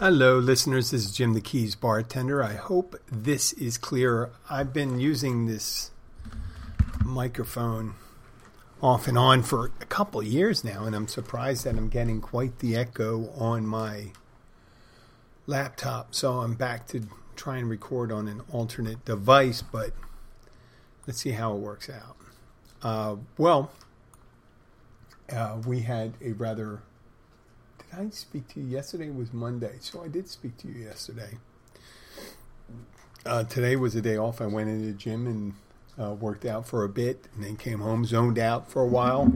Hello, listeners. This is Jim the Keys bartender. I hope this is clear. I've been using this microphone off and on for a couple years now, and I'm surprised that I'm getting quite the echo on my laptop. So I'm back to try and record on an alternate device, but let's see how it works out. Uh, well, uh, we had a rather did I speak to you yesterday? Was Monday, so I did speak to you yesterday. Uh, today was a day off. I went into the gym and uh, worked out for a bit, and then came home, zoned out for a while.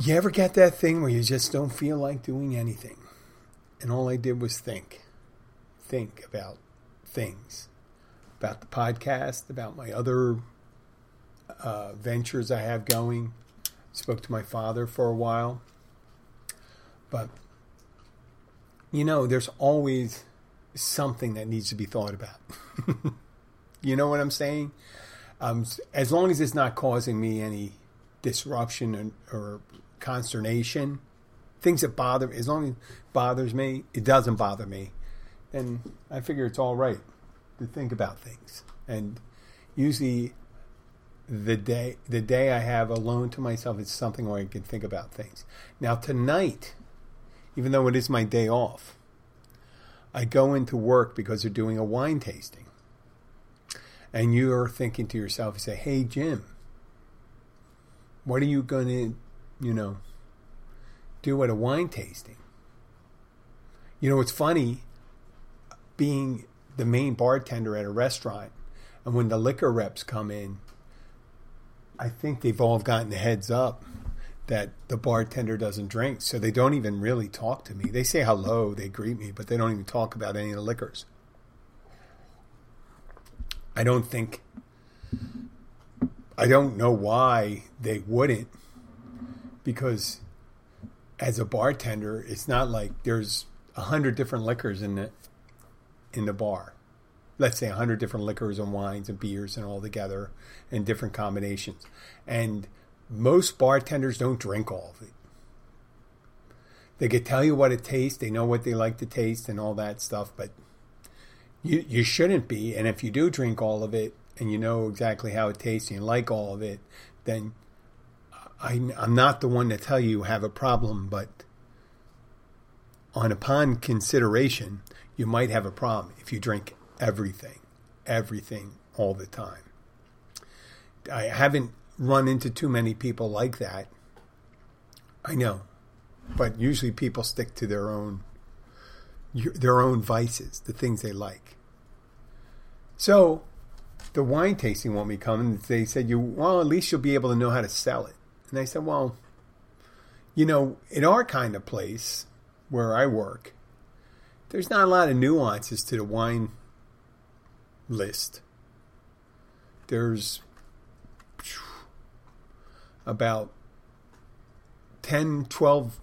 You ever get that thing where you just don't feel like doing anything, and all I did was think, think about things, about the podcast, about my other uh, ventures I have going. Spoke to my father for a while but, you know, there's always something that needs to be thought about. you know what I'm saying? Um, as long as it's not causing me any disruption or, or consternation, things that bother me, as long as it bothers me, it doesn't bother me, then I figure it's all right to think about things. And usually the day the day I have alone to myself is something where I can think about things. Now tonight even though it is my day off. I go into work because they're doing a wine tasting. And you're thinking to yourself, you say, hey, Jim, what are you going to, you know, do at a wine tasting? You know, it's funny being the main bartender at a restaurant, and when the liquor reps come in, I think they've all gotten the heads up that the bartender doesn't drink. So they don't even really talk to me. They say hello, they greet me, but they don't even talk about any of the liquors. I don't think, I don't know why they wouldn't, because as a bartender, it's not like there's a hundred different liquors in the in the bar. Let's say a hundred different liquors and wines and beers and all together and different combinations. And most bartenders don't drink all of it. They could tell you what it tastes, they know what they like to taste and all that stuff, but you you shouldn't be. And if you do drink all of it and you know exactly how it tastes and you like all of it, then I, I'm not the one to tell you you have a problem, but on upon consideration, you might have a problem if you drink everything, everything all the time. I haven't run into too many people like that. I know, but usually people stick to their own their own vices, the things they like. So, the wine tasting won't be coming. They said, "You well, at least you'll be able to know how to sell it." And I said, "Well, you know, in our kind of place where I work, there's not a lot of nuances to the wine list. There's about 10, 12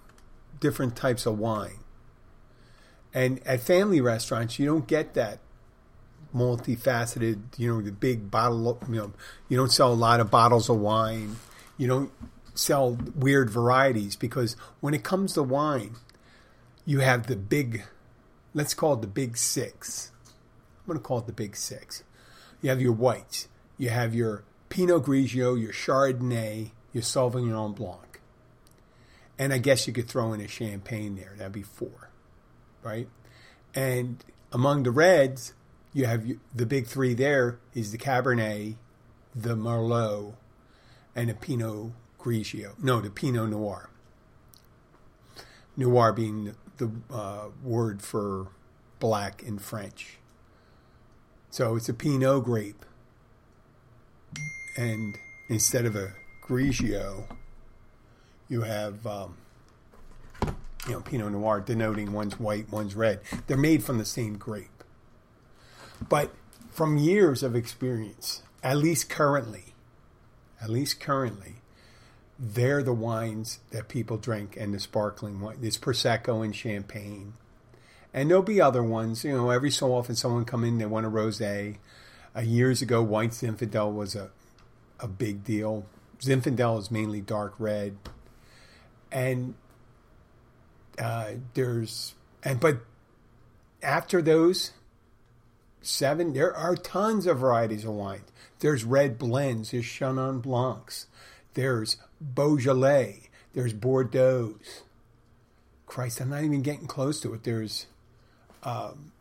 different types of wine. And at family restaurants, you don't get that multifaceted, you know, the big bottle, you know, you don't sell a lot of bottles of wine. You don't sell weird varieties because when it comes to wine, you have the big, let's call it the big six. I'm going to call it the big six. You have your whites, you have your Pinot Grigio, your Chardonnay, your Sauvignon Blanc. And I guess you could throw in a champagne there. That'd be four, right? And among the reds, you have the big three there is the Cabernet, the Merlot, and the Pinot Grigio. No, the Pinot Noir. Noir being the uh, word for black in French. So it's a Pinot grape. And instead of a Grigio, you have um, you know Pinot Noir denoting one's white, one's red. They're made from the same grape, but from years of experience, at least currently, at least currently, they're the wines that people drink and the sparkling wine. There's prosecco and champagne, and there'll be other ones. You know, every so often someone come in they want a rosé. Uh, years ago, White Zinfandel was a a big deal. Zinfandel is mainly dark red, and uh, there's And but after those seven, there are tons of varieties of wine. There's red blends, there's Chenin Blancs, there's Beaujolais, there's Bordeaux. Christ, I'm not even getting close to it. There's um,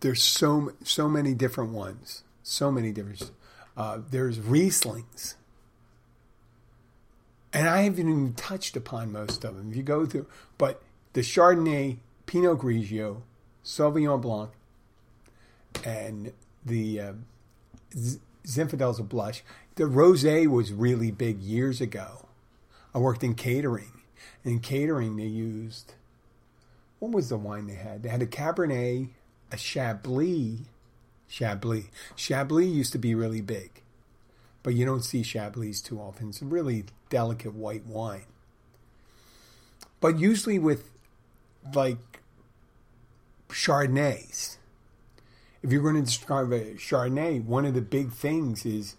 there's so so many different ones, so many different. Uh, there's Rieslings, and I haven't even touched upon most of them. If you go through, but the Chardonnay, Pinot Grigio, Sauvignon Blanc, and the uh, Zinfandels of Blush. The rosé was really big years ago. I worked in catering. In catering, they used what was the wine they had? They had a Cabernet, a Chablis. Chablis. Chablis used to be really big, but you don't see Chablis too often. It's a really delicate white wine. But usually with like Chardonnays, if you're going to describe a Chardonnay, one of the big things is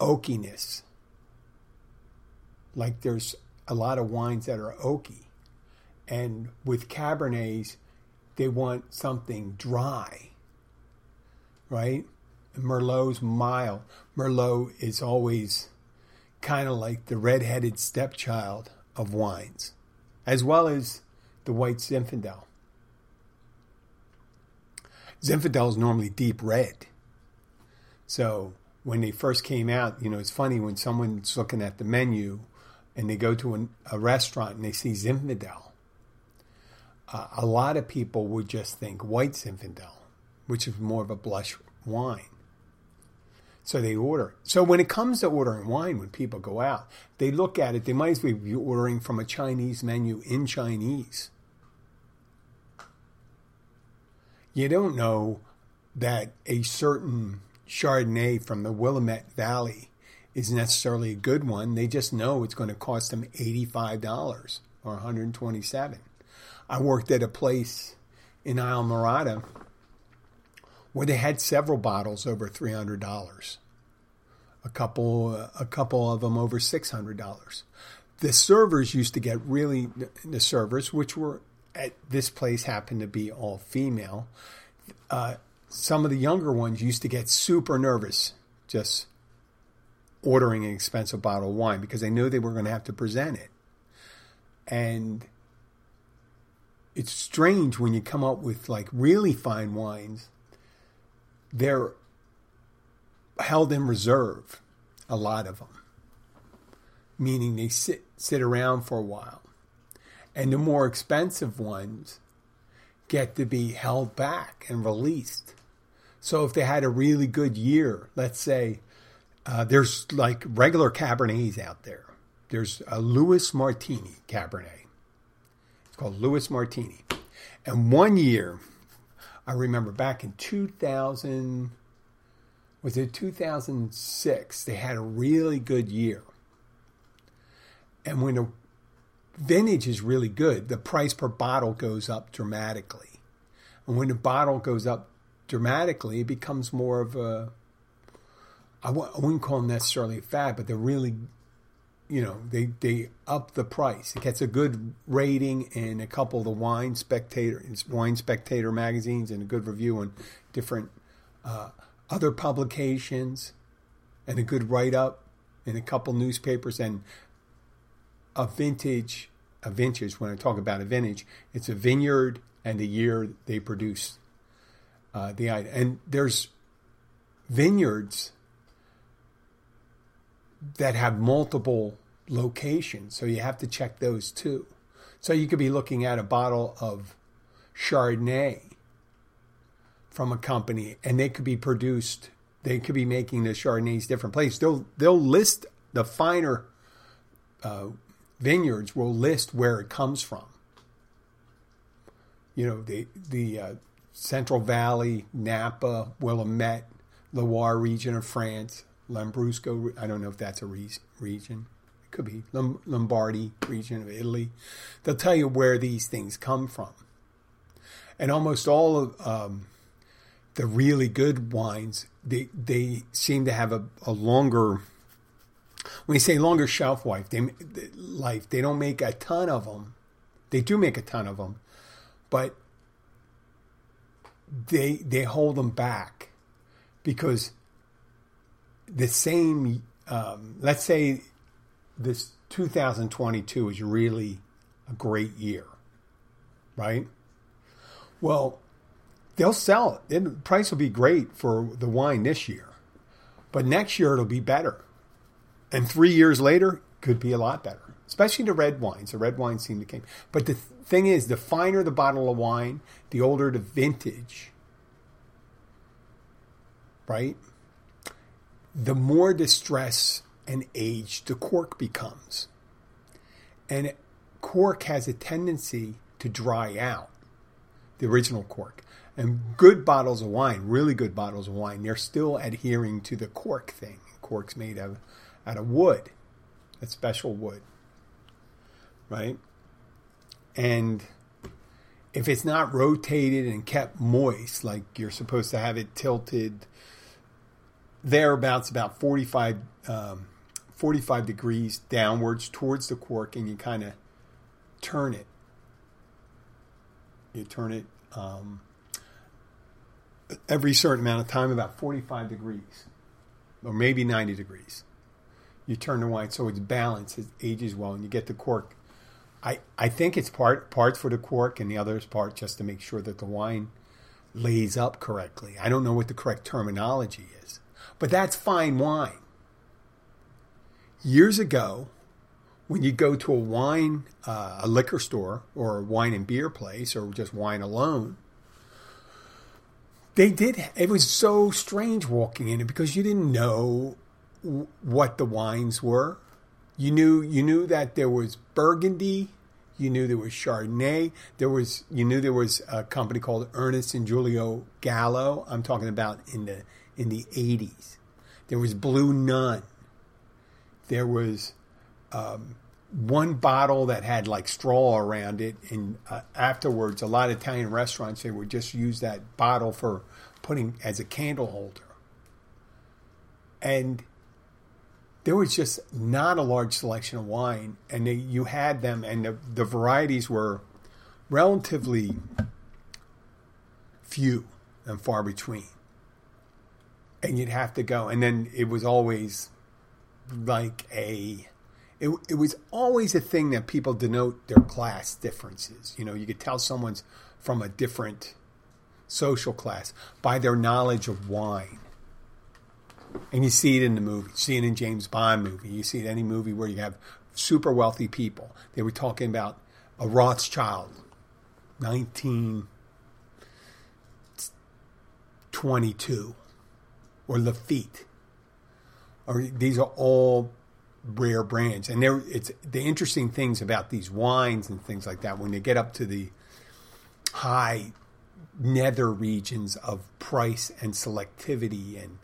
oakiness. Like there's a lot of wines that are oaky. And with Cabernets, they want something dry, right? Merlot's mild. Merlot is always kind of like the red-headed stepchild of wines, as well as the white Zinfandel. Zinfandel is normally deep red. So when they first came out, you know, it's funny when someone's looking at the menu and they go to an, a restaurant and they see Zinfandel. Uh, a lot of people would just think white Zinfandel, which is more of a blush wine. So they order. So when it comes to ordering wine, when people go out, they look at it. They might as well be ordering from a Chinese menu in Chinese. you don't know that a certain Chardonnay from the Willamette Valley is necessarily a good one. They just know it's going to cost them $85 or 127 I worked at a place in Islamorada where they had several bottles over $300. A couple a couple of them over $600. The servers used to get really the servers which were at this place happened to be all female. Uh, some of the younger ones used to get super nervous just ordering an expensive bottle of wine because they knew they were going to have to present it. And it's strange when you come up with like really fine wines, they're held in reserve, a lot of them, meaning they sit sit around for a while and the more expensive ones get to be held back and released. So if they had a really good year, let's say uh, there's like regular Cabernets out there. There's a Louis Martini Cabernet. It's called Louis Martini. And one year, I remember back in 2000, was it 2006? They had a really good year. And when a vintage is really good. The price per bottle goes up dramatically. And when the bottle goes up dramatically, it becomes more of a, I wouldn't call them necessarily a fad, but they're really, you know, they, they up the price. It gets a good rating in a couple of the wine spectator, wine spectator magazines and a good review on different uh, other publications and a good write up in a couple newspapers. And a vintage, a vintage, when I talk about a vintage, it's a vineyard and the year they produce uh, the item. And there's vineyards that have multiple locations, so you have to check those too. So you could be looking at a bottle of Chardonnay from a company, and they could be produced. They could be making the Chardonnays different places. They'll they'll list the finer uh, vineyards will list where it comes from. You know, the the uh, Central Valley, Napa, Willamette, Loire region of France, Lambrusco. I don't know if that's a re- region. It could be Lombardy region of Italy. They'll tell you where these things come from, and almost all of um, the really good wines they they seem to have a, a longer when you say longer shelf life, they life they don't make a ton of them, They do make a ton of them, but they they hold them back because the same. Um, let's say this 2022 is really a great year, right? Well, they'll sell it. The price will be great for the wine this year, but next year it'll be better, and three years later could be a lot better. Especially the red wines. The red wines seem to came. But the thing is, the finer the bottle of wine, the older the vintage, right? The more distress and age the cork becomes. And cork has a tendency to dry out, the original cork. And good bottles of wine, really good bottles of wine, they're still adhering to the cork thing. Cork's made of, out of wood, a special wood, right? And if it's not rotated and kept moist, like you're supposed to have it tilted thereabouts about 45, um, 45 degrees downwards towards the cork, and you kind of turn it. You turn it um, every certain amount of time, about 45 degrees, or maybe 90 degrees. You turn the wine so it's balanced, it ages well, and you get the cork. I, I think it's part part for the cork, and the other is part just to make sure that the wine lays up correctly. I don't know what the correct terminology is, but that's fine wine. Years ago, when you go to a wine, uh, a liquor store, or a wine and beer place, or just wine alone, they did. It was so strange walking in it because you didn't know what the wines were. You knew you knew that there was Burgundy, you knew there was Chardonnay, there was you knew there was a company called Ernest and Julio Gallo. I'm talking about in the in the 80s. There was Blue Nun. There was um, one bottle that had like straw around it, and uh, afterwards, a lot of Italian restaurants they would just use that bottle for putting as a candle holder. And there was just not a large selection of wine, and they, you had them, and the, the varieties were relatively few and far between. And you'd have to go, and then it was always like a it, it was always a thing that people denote their class differences. You know, you could tell someone's from a different social class by their knowledge of wine. And you see it in the movie. You see it in James Bond movie. You see it in any movie where you have super wealthy people. They were talking about a Rothschild, 1922, or Lafite. Or these are all rare brands. And there, it's the interesting things about these wines and things like that. When you get up to the high nether regions of price and selectivity and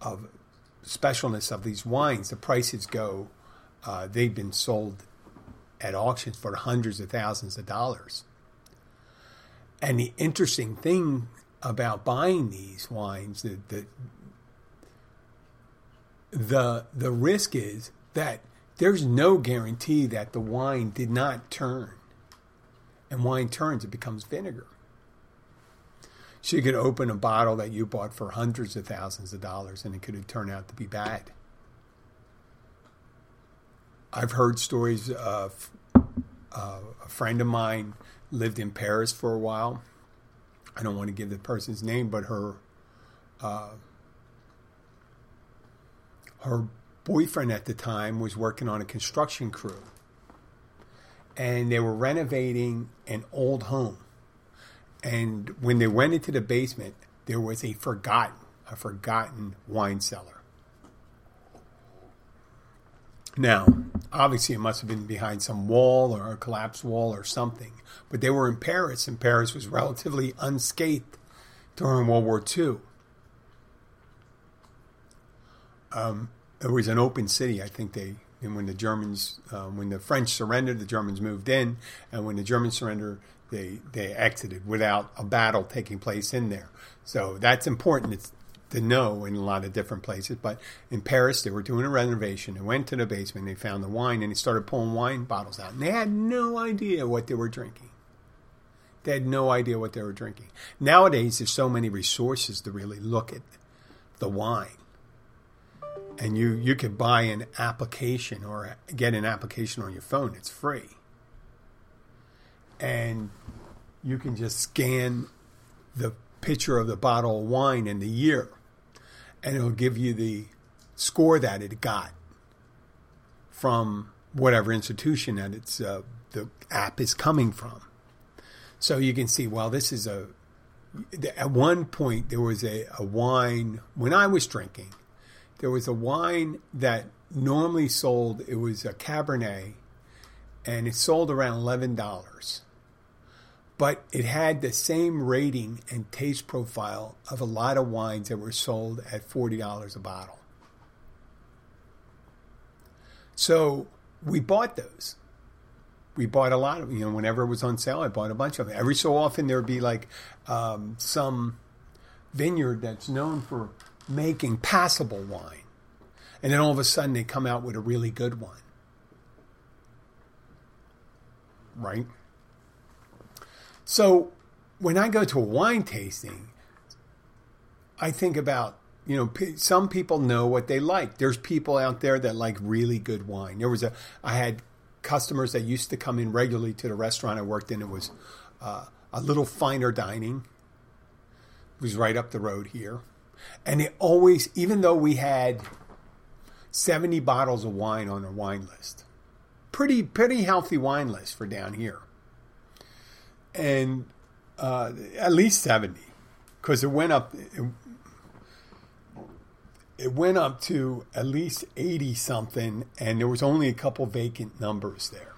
of specialness of these wines, the prices go. Uh, they've been sold at auctions for hundreds of thousands of dollars. And the interesting thing about buying these wines, the the the, the risk is that there's no guarantee that the wine did not turn. And wine turns, it becomes vinegar. You could open a bottle that you bought for hundreds of thousands of dollars and it could turn out to be bad. I've heard stories of uh, a friend of mine lived in Paris for a while. I don't want to give the person's name, but her uh, her boyfriend at the time was working on a construction crew and they were renovating an old home. And when they went into the basement, there was a forgotten, a forgotten wine cellar. Now, obviously, it must have been behind some wall or a collapsed wall or something. But they were in Paris, and Paris was relatively unscathed during World War II. Um, it was an open city. I think they and when the Germans, um, when the French surrendered, the Germans moved in, and when the Germans surrendered, they they exited without a battle taking place in there. So that's important. It's to know in a lot of different places. But in Paris, they were doing a renovation. They went to the basement, they found the wine, and they started pulling wine bottles out. And they had no idea what they were drinking. They had no idea what they were drinking. Nowadays, there's so many resources to really look at the wine. And you, you could buy an application or get an application on your phone. It's free. And you can just scan the picture of the bottle of wine and the year and it'll give you the score that it got from whatever institution that it's uh, the app is coming from. So you can see, well, this is a. At one point, there was a, a wine when I was drinking. There was a wine that normally sold. It was a Cabernet, and it sold around eleven dollars but it had the same rating and taste profile of a lot of wines that were sold at $40 a bottle. So we bought those. We bought a lot of, you know, whenever it was on sale, I bought a bunch of them. Every so often there would be like um, some vineyard that's known for making passable wine. And then all of a sudden they come out with a really good one. Right? So when I go to a wine tasting, I think about you know some people know what they like. There's people out there that like really good wine. There was a I had customers that used to come in regularly to the restaurant I worked in. It was uh, a little finer dining. It was right up the road here, and it always even though we had 70 bottles of wine on a wine list. Pretty pretty healthy wine list for down here and uh, at least 70 because it went up it, it, went up to at least 80 something and there was only a couple vacant numbers there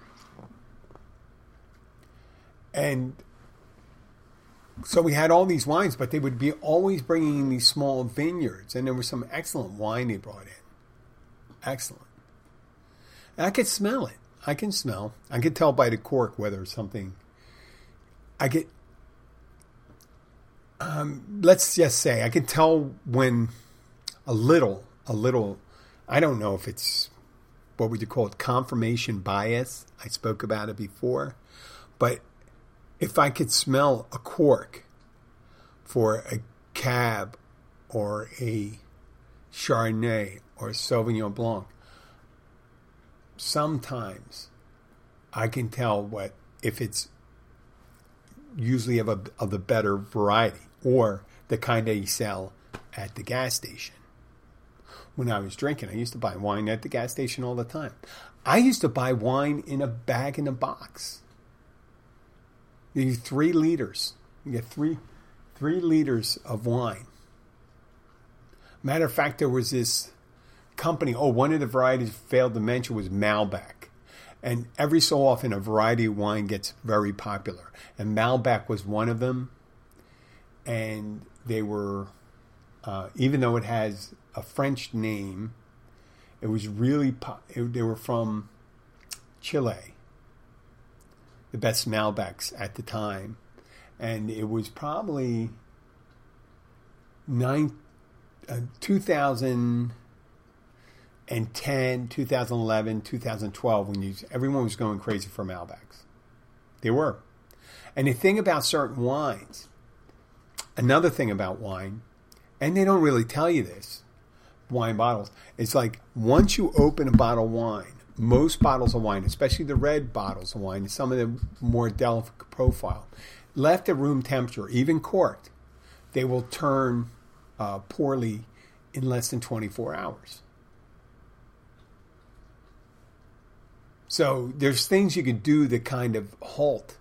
and so we had all these wines but they would be always bringing in these small vineyards and there was some excellent wine they brought in. Excellent. And i could smell it. I can smell. I could tell by the cork whether something. I get, um, let's just say, I can tell when a little, a little, I don't know if it's what would you call it, confirmation bias. I spoke about it before. But if I could smell a cork for a cab or a Chardonnay or Sauvignon Blanc, sometimes I can tell what if it's usually of, a, of the better variety or the kind you sell at the gas station. When I was drinking, I used to buy wine at the gas station all the time. I used to buy wine in a bag in a box. You three liters. You get three three liters of wine. Matter of fact, there was this company. Oh, one of the varieties failed to mention was Malbec. And every so often, a variety of wine gets very popular. And Malbec was one of them. And they were, uh, even though it has a French name, it was really, po- it, they were from Chile, the best Malbecs at the time. And it was probably nine, uh, 2000 and 10, 2011, 2012, when you, everyone was going crazy for Malbecs. They were. And the thing about certain wines, another thing about wine, and they don't really tell you this, wine bottles, it's like once you open a bottle of wine, most bottles of wine, especially the red bottles of wine, some of the more delicate profile, left at room temperature, even corked, they will turn uh, poorly in less than 24 hours. So there's things you can do that kind of halt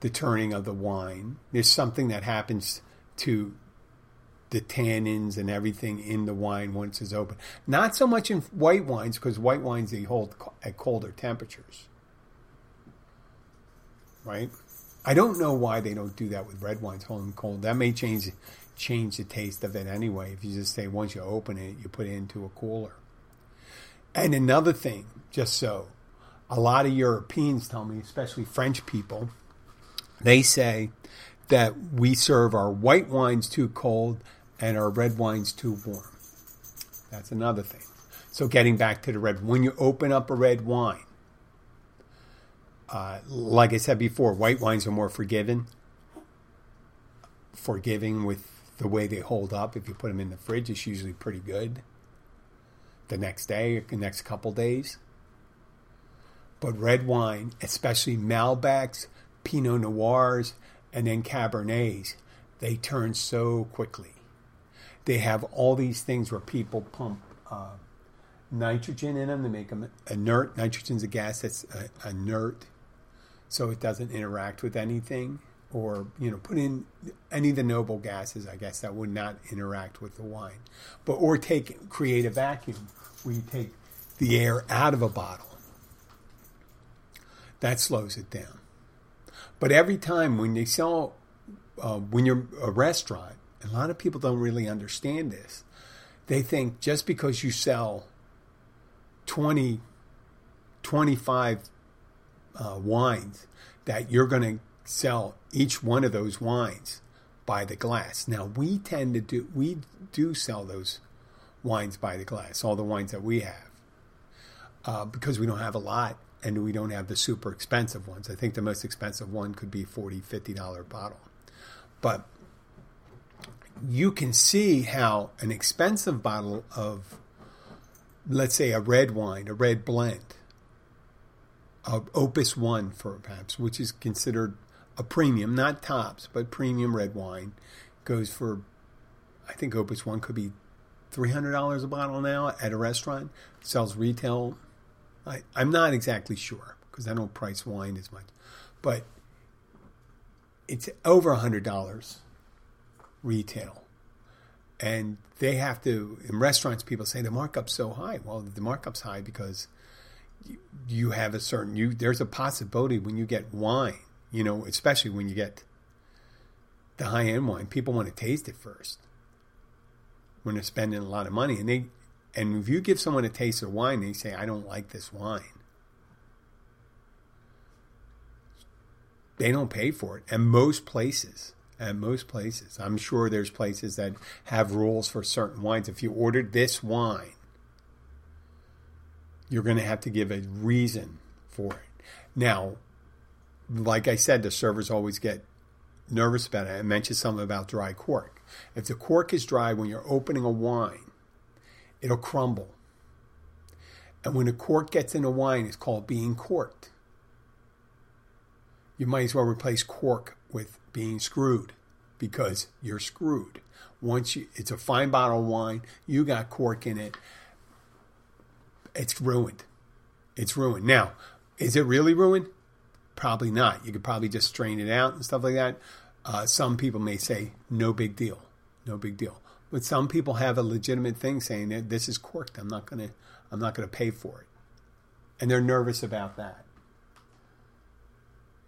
the turning of the wine. There's something that happens to the tannins and everything in the wine once it's open. Not so much in white wines because white wines they hold at colder temperatures. Right? I don't know why they don't do that with red wines holding cold. That may change change the taste of it anyway. If you just say once you open it, you put it into a cooler. And another thing, just so a lot of Europeans tell me, especially French people, they say that we serve our white wines too cold And are red wines too warm? That's another thing. So getting back to the red, when you open up a red wine, uh, like I said before, white wines are more forgiving, forgiving with the way they hold up. If you put them in the fridge, it's usually pretty good. The next day, the next couple days. But red wine, especially Malbecs, Pinot Noirs, and then Cabernets, they turn so quickly. They have all these things where people pump uh, nitrogen in them to make them inert. Nitrogen's a gas that's uh, inert, so it doesn't interact with anything. Or you know, put in any of the noble gases, I guess that would not interact with the wine. But or take create a vacuum where you take the air out of a bottle that slows it down. But every time when they sell, uh, when you're a restaurant, a lot of people don't really understand this. They think just because you sell 20, 25 uh, wines, that you're going to sell each one of those wines by the glass. Now we tend to do we do sell those wines by the glass, all the wines that we have, uh, because we don't have a lot and we don't have the super expensive ones. I think the most expensive one could be $40, 50 dollar bottle. But you can see how an expensive bottle of let's say a red wine, a red blend, of Opus 1 for perhaps, which is considered a premium, not tops, but premium red wine goes for I think Opus 1 could be $300 a bottle now at a restaurant. Sells retail I, I'm not exactly sure because I don't price wine as much, but it's over a hundred dollars retail, and they have to in restaurants. People say the markup's so high. Well, the markup's high because you, have a certain you. There's a possibility when you get wine, you know, especially when you get the high end wine, people want to taste it first when they're spending a lot of money, and they and if you give someone a taste of wine, they say, I don't like this wine. They don't pay for it. And most places, at most places, I'm sure there's places that have rules for certain wines. If you ordered this wine, you're going to have to give a reason for it. Now, like I said, the servers always get nervous about it. I mentioned something about dry cork. If the cork is dry when you're opening a wine, it'll crumble. And when a cork gets in a wine, it's called being corked. You might as well replace cork with being screwed because you're screwed. Once you, it's a fine bottle of wine, you got cork in it, it's ruined. It's ruined. Now, is it really ruined? Probably not. You could probably just strain it out and stuff like that. Uh, some people may say, no big deal. No big deal. But some people have a legitimate thing saying that this is corked. I'm not gonna I'm not gonna pay for it. And they're nervous about that.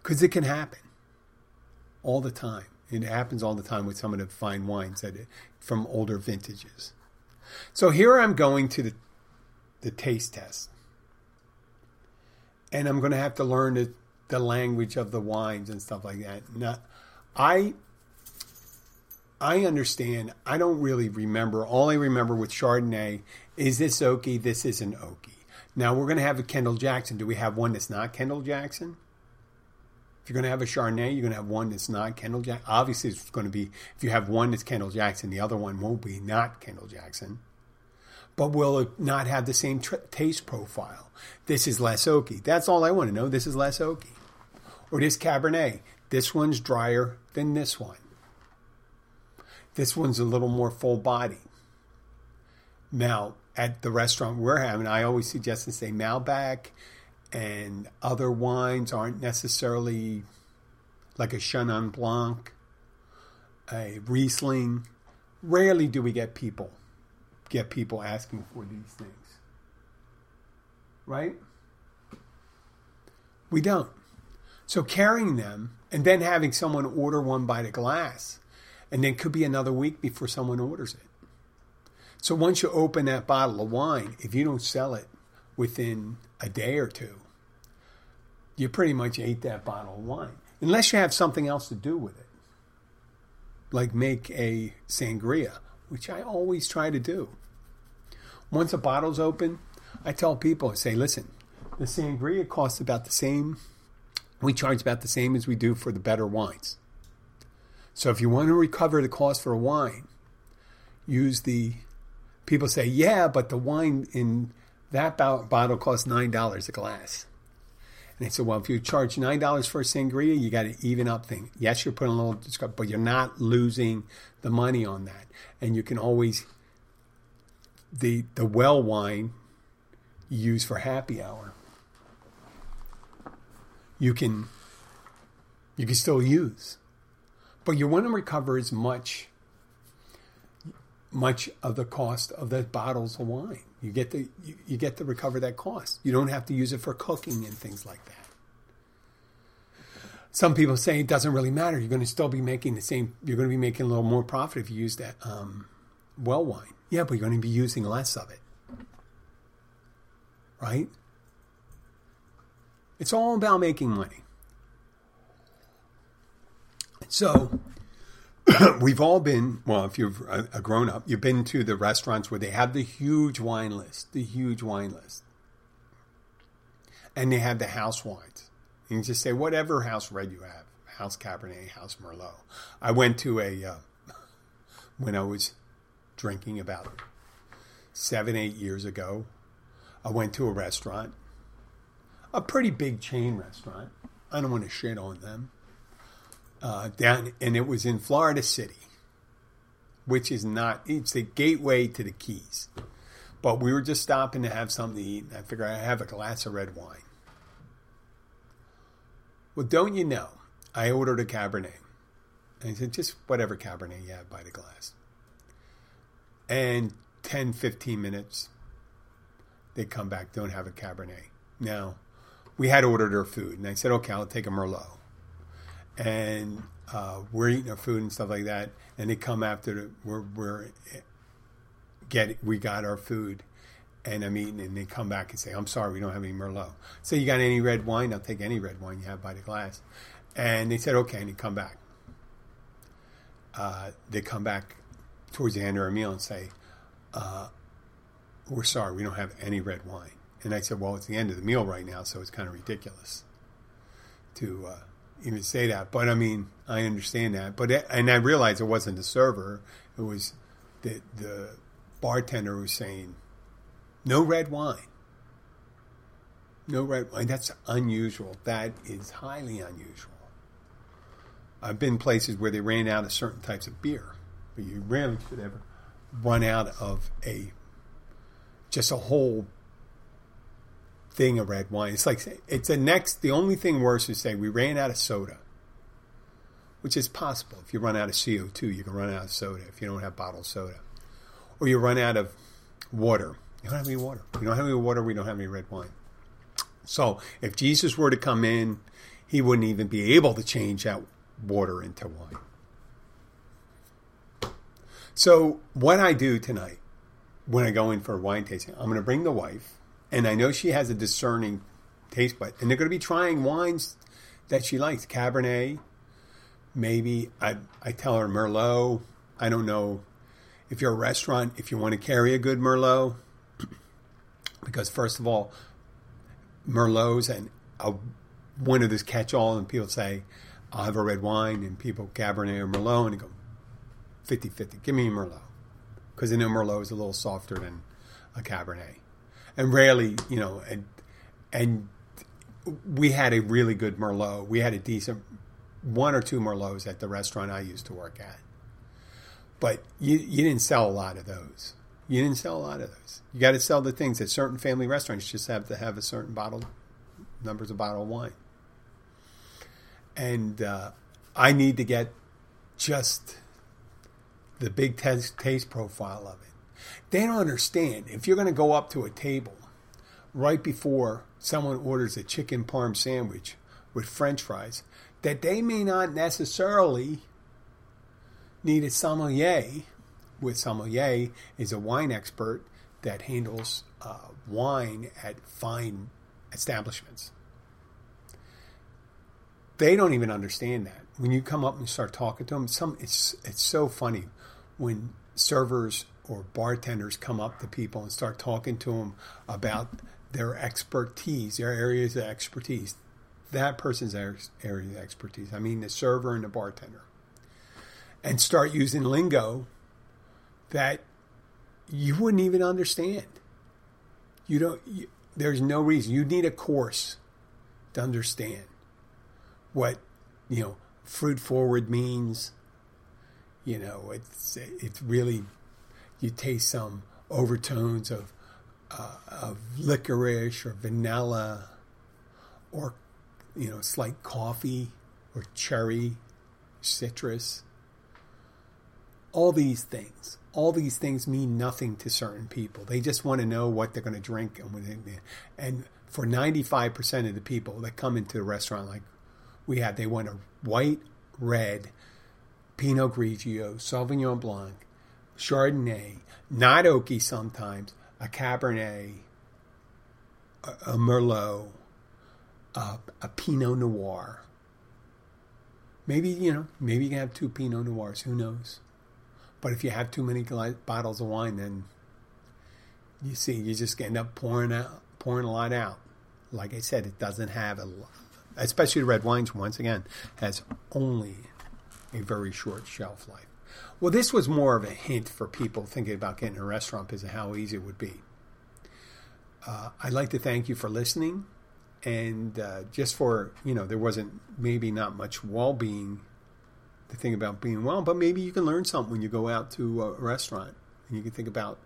Because it can happen all the time. It happens all the time with some of the fine wines that from older vintages. So here I'm going to the the taste test. And I'm going to have to learn the, the language of the wines and stuff like that. Now, I I understand. I don't really remember. All I remember with Chardonnay is this oaky, this isn't oaky. Now we're going to have a Kendall Jackson. Do we have one that's not Kendall Jackson? If you're going to have a Chardonnay, you're going to have one that's not Kendall Jackson. Obviously, it's going to be, if you have one that's Kendall Jackson, the other one won't be not Kendall Jackson. But will it not have the same tr- taste profile? This is less oaky. That's all I want to know. This is less oaky. Or this Cabernet. This one's drier than this one. This one's a little more full body. Now, at the restaurant we're having, I always suggest to say Malbec and other wines aren't necessarily like a Chenin Blanc, a Riesling. Rarely do we get people get people asking for these things. Right? We don't. So carrying them and then having someone order one by the glass and then could be another week before someone orders it. So once you open that bottle of wine, if you don't sell it within a day or two, you pretty much ate that bottle of wine. Unless you have something else to do with it. Like make a sangria. which I always try to do. Once a bottle's open, I tell people, I say, listen, the sangria costs about the same. We charge about the same as we do for the better wines. So if you want to recover the cost for a wine, use the. People say, yeah, but the wine in that bottle costs nine dollars a glass. And they said, well, if you charge nine dollars for a sangria, you got to even up thing. Yes, you're putting a little discount, but you're not losing the money on that. And you can always the the well wine you use for happy hour. You can you can still use, but you want to recover as much much of the cost of the bottles of wine. You get the you, you get to recover that cost. You don't have to use it for cooking and things like that. Some people say it doesn't really matter. You're going to still be making the same. You're going to be making a little more profit if you use that um, well wine. Yeah, but you're going to be using less of it. Right? It's all about making money. So, we've all been, well, if you've a grown up, you've been to the restaurants where they have the huge wine list, the huge wine list. And they have the house wines. You can just say whatever house red you have, house Cabernet, house Merlot. I went to a, uh, when I was drinking about seven, eight years ago, I went to a restaurant, a pretty big chain restaurant. I don't want to shit on them uh, down, and it was in Florida City, which is not. It's the gateway to the Keys. But we were just stopping to have something to eat. And I figured I'd have a glass of red wine. Well, don't you know? I ordered a Cabernet. And he said, just whatever Cabernet you have by the glass. And 10, 15 minutes, they come back, don't have a Cabernet. Now, we had ordered our food. And I said, okay, I'll take a Merlot and uh, we're eating our food and stuff like that, and they come after the, we're we're get we got our food, and I'm eating, and they come back and say, "I'm sorry, we don't have any Merlot." So you got any red wine? I'll take any red wine you have by the glass, and they said, "Okay," and they come back. Uh, they come back towards the end of our meal and say, uh, "We're sorry, we don't have any red wine." And I said, "Well, it's the end of the meal right now, so it's kind of ridiculous to." Even say that. But I mean, I understand that. But and I realized it wasn't the server; it was the the bartender was saying, "No red wine." No red wine. That's unusual. That is highly unusual. I've been places where they ran out of certain types of beer, but you rarely should ever run out of a just a whole thing of red wine. It's like it's the next. The only thing worse is say we ran out of soda, which is possible. If you run out of CO two, you can run out of soda if you don't have bottled soda, or you run out of water. You don't have any water. You don't have any water. We don't have any red wine. So if Jesus were to come in, he wouldn't even be able to change that water into wine. So what I do tonight when I go in for a wine tasting, I'm going to bring the wife and I know she has a discerning taste bud, and they're going to be trying wines that she likes. Cabernet, maybe I I tell her Merlot. I don't know if you're a restaurant if you want to carry a good Merlot, because first of all, Merlots and a, one of this catch-all, and people say I'll have a red wine, and people Cabernet or Merlot, and they go 50-50. Give me Merlot, because I know Merlot is a little softer than a Cabernet and rarely, you know, and and we had a really good Merlot. We had a decent one or two Merlots at the restaurant I used to work at, but you you didn't sell a lot of those. You didn't sell a lot of those. You got to sell the things that certain family restaurants just have to have a certain bottle numbers of bottle of wine, and uh, I need to get just the big taste, taste profile of it. They don't understand. If you're going to go up to a table right before someone orders a chicken parm sandwich with french fries, that they may not necessarily need a sommelier. With sommelier is a wine expert that handles uh, wine at fine establishments. They don't even understand that. When you come up and start talking to them, some it's it's so funny when servers or bartenders come up to people and start talking to them about their expertise, their areas of expertise. That person's area of expertise. I mean, the server and the bartender. And start using lingo that you wouldn't even understand. You don't. You, there's no reason. You need a course to understand what you know fruit forward means. You know, it's it's really you taste some overtones of uh, of licorice or vanilla or you know slight coffee or cherry citrus. All these things all these things mean nothing to certain people. They just want to know what they're going to drink and and for 95% of the people that come into the restaurant like we had they want a white red pinot grigio sauvignon blanc Chardonnay, not oaky sometimes, a Cabernet, a, a Merlot, a, a Pinot Noir. Maybe, you know, maybe you can have two Pinot Noirs, who knows? But if you have too many bottles of wine, then you see, you just end up pouring out, pouring a lot out. Like I said, it doesn't have a, especially the red wines. Once again, has only a very short shelf life. Well, this was more of a hint for people thinking about getting a restaurant because of how easy it would be. Uh, I'd like to thank you for listening. And uh, just for, you know, there wasn't maybe not much well being the thing about being well, but maybe you can learn something when you go out to a restaurant and you can think about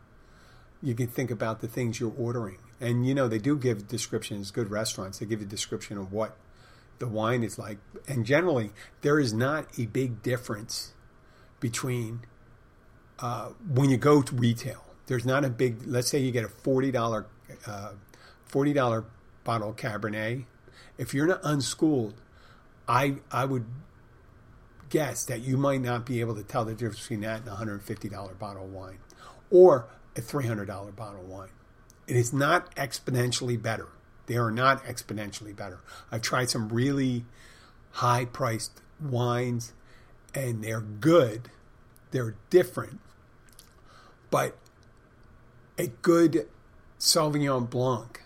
you can think about the things you're ordering. And you know, they do give descriptions, good restaurants, they give a description of what the wine is like. And generally, there is not a big difference between uh, when you go to retail. There's not a big. Let's say you get a forty dollar uh, forty dollar bottle of Cabernet. If you're not unschooled, I I would guess that you might not be able to tell the difference between that and a hundred fifty dollar bottle of wine, or a three hundred dollar bottle of wine. It is not exponentially better. They are not exponentially better. I've tried some really high priced wines and they're good, they're different, but a good Sauvignon Blanc,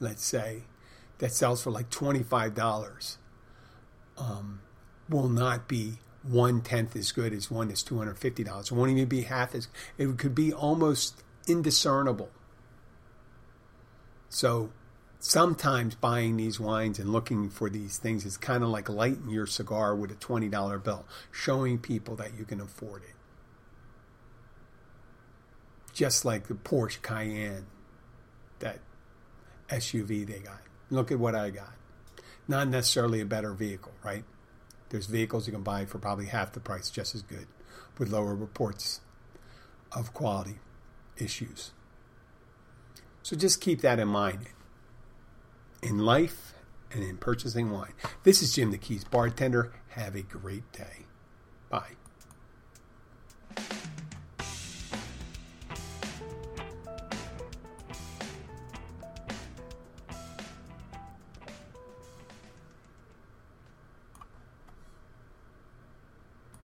let's say, that sells for like $25 um, will not be one tenth as good as one that's $250. It won't even be half as, it could be almost indiscernible. So sometimes buying these wines and looking for these things is kind of like lighting your cigar with a $20 bill, showing people that you can afford it. Just like the Porsche Cayenne, that SUV they got. Look at what I got. Not necessarily a better vehicle, right? There's vehicles you can buy for probably half the price, just as good, with lower reports of quality issues. So just keep that in mind in life and in purchasing wine. This is Jim the Keys bartender. Have a great day. Bye.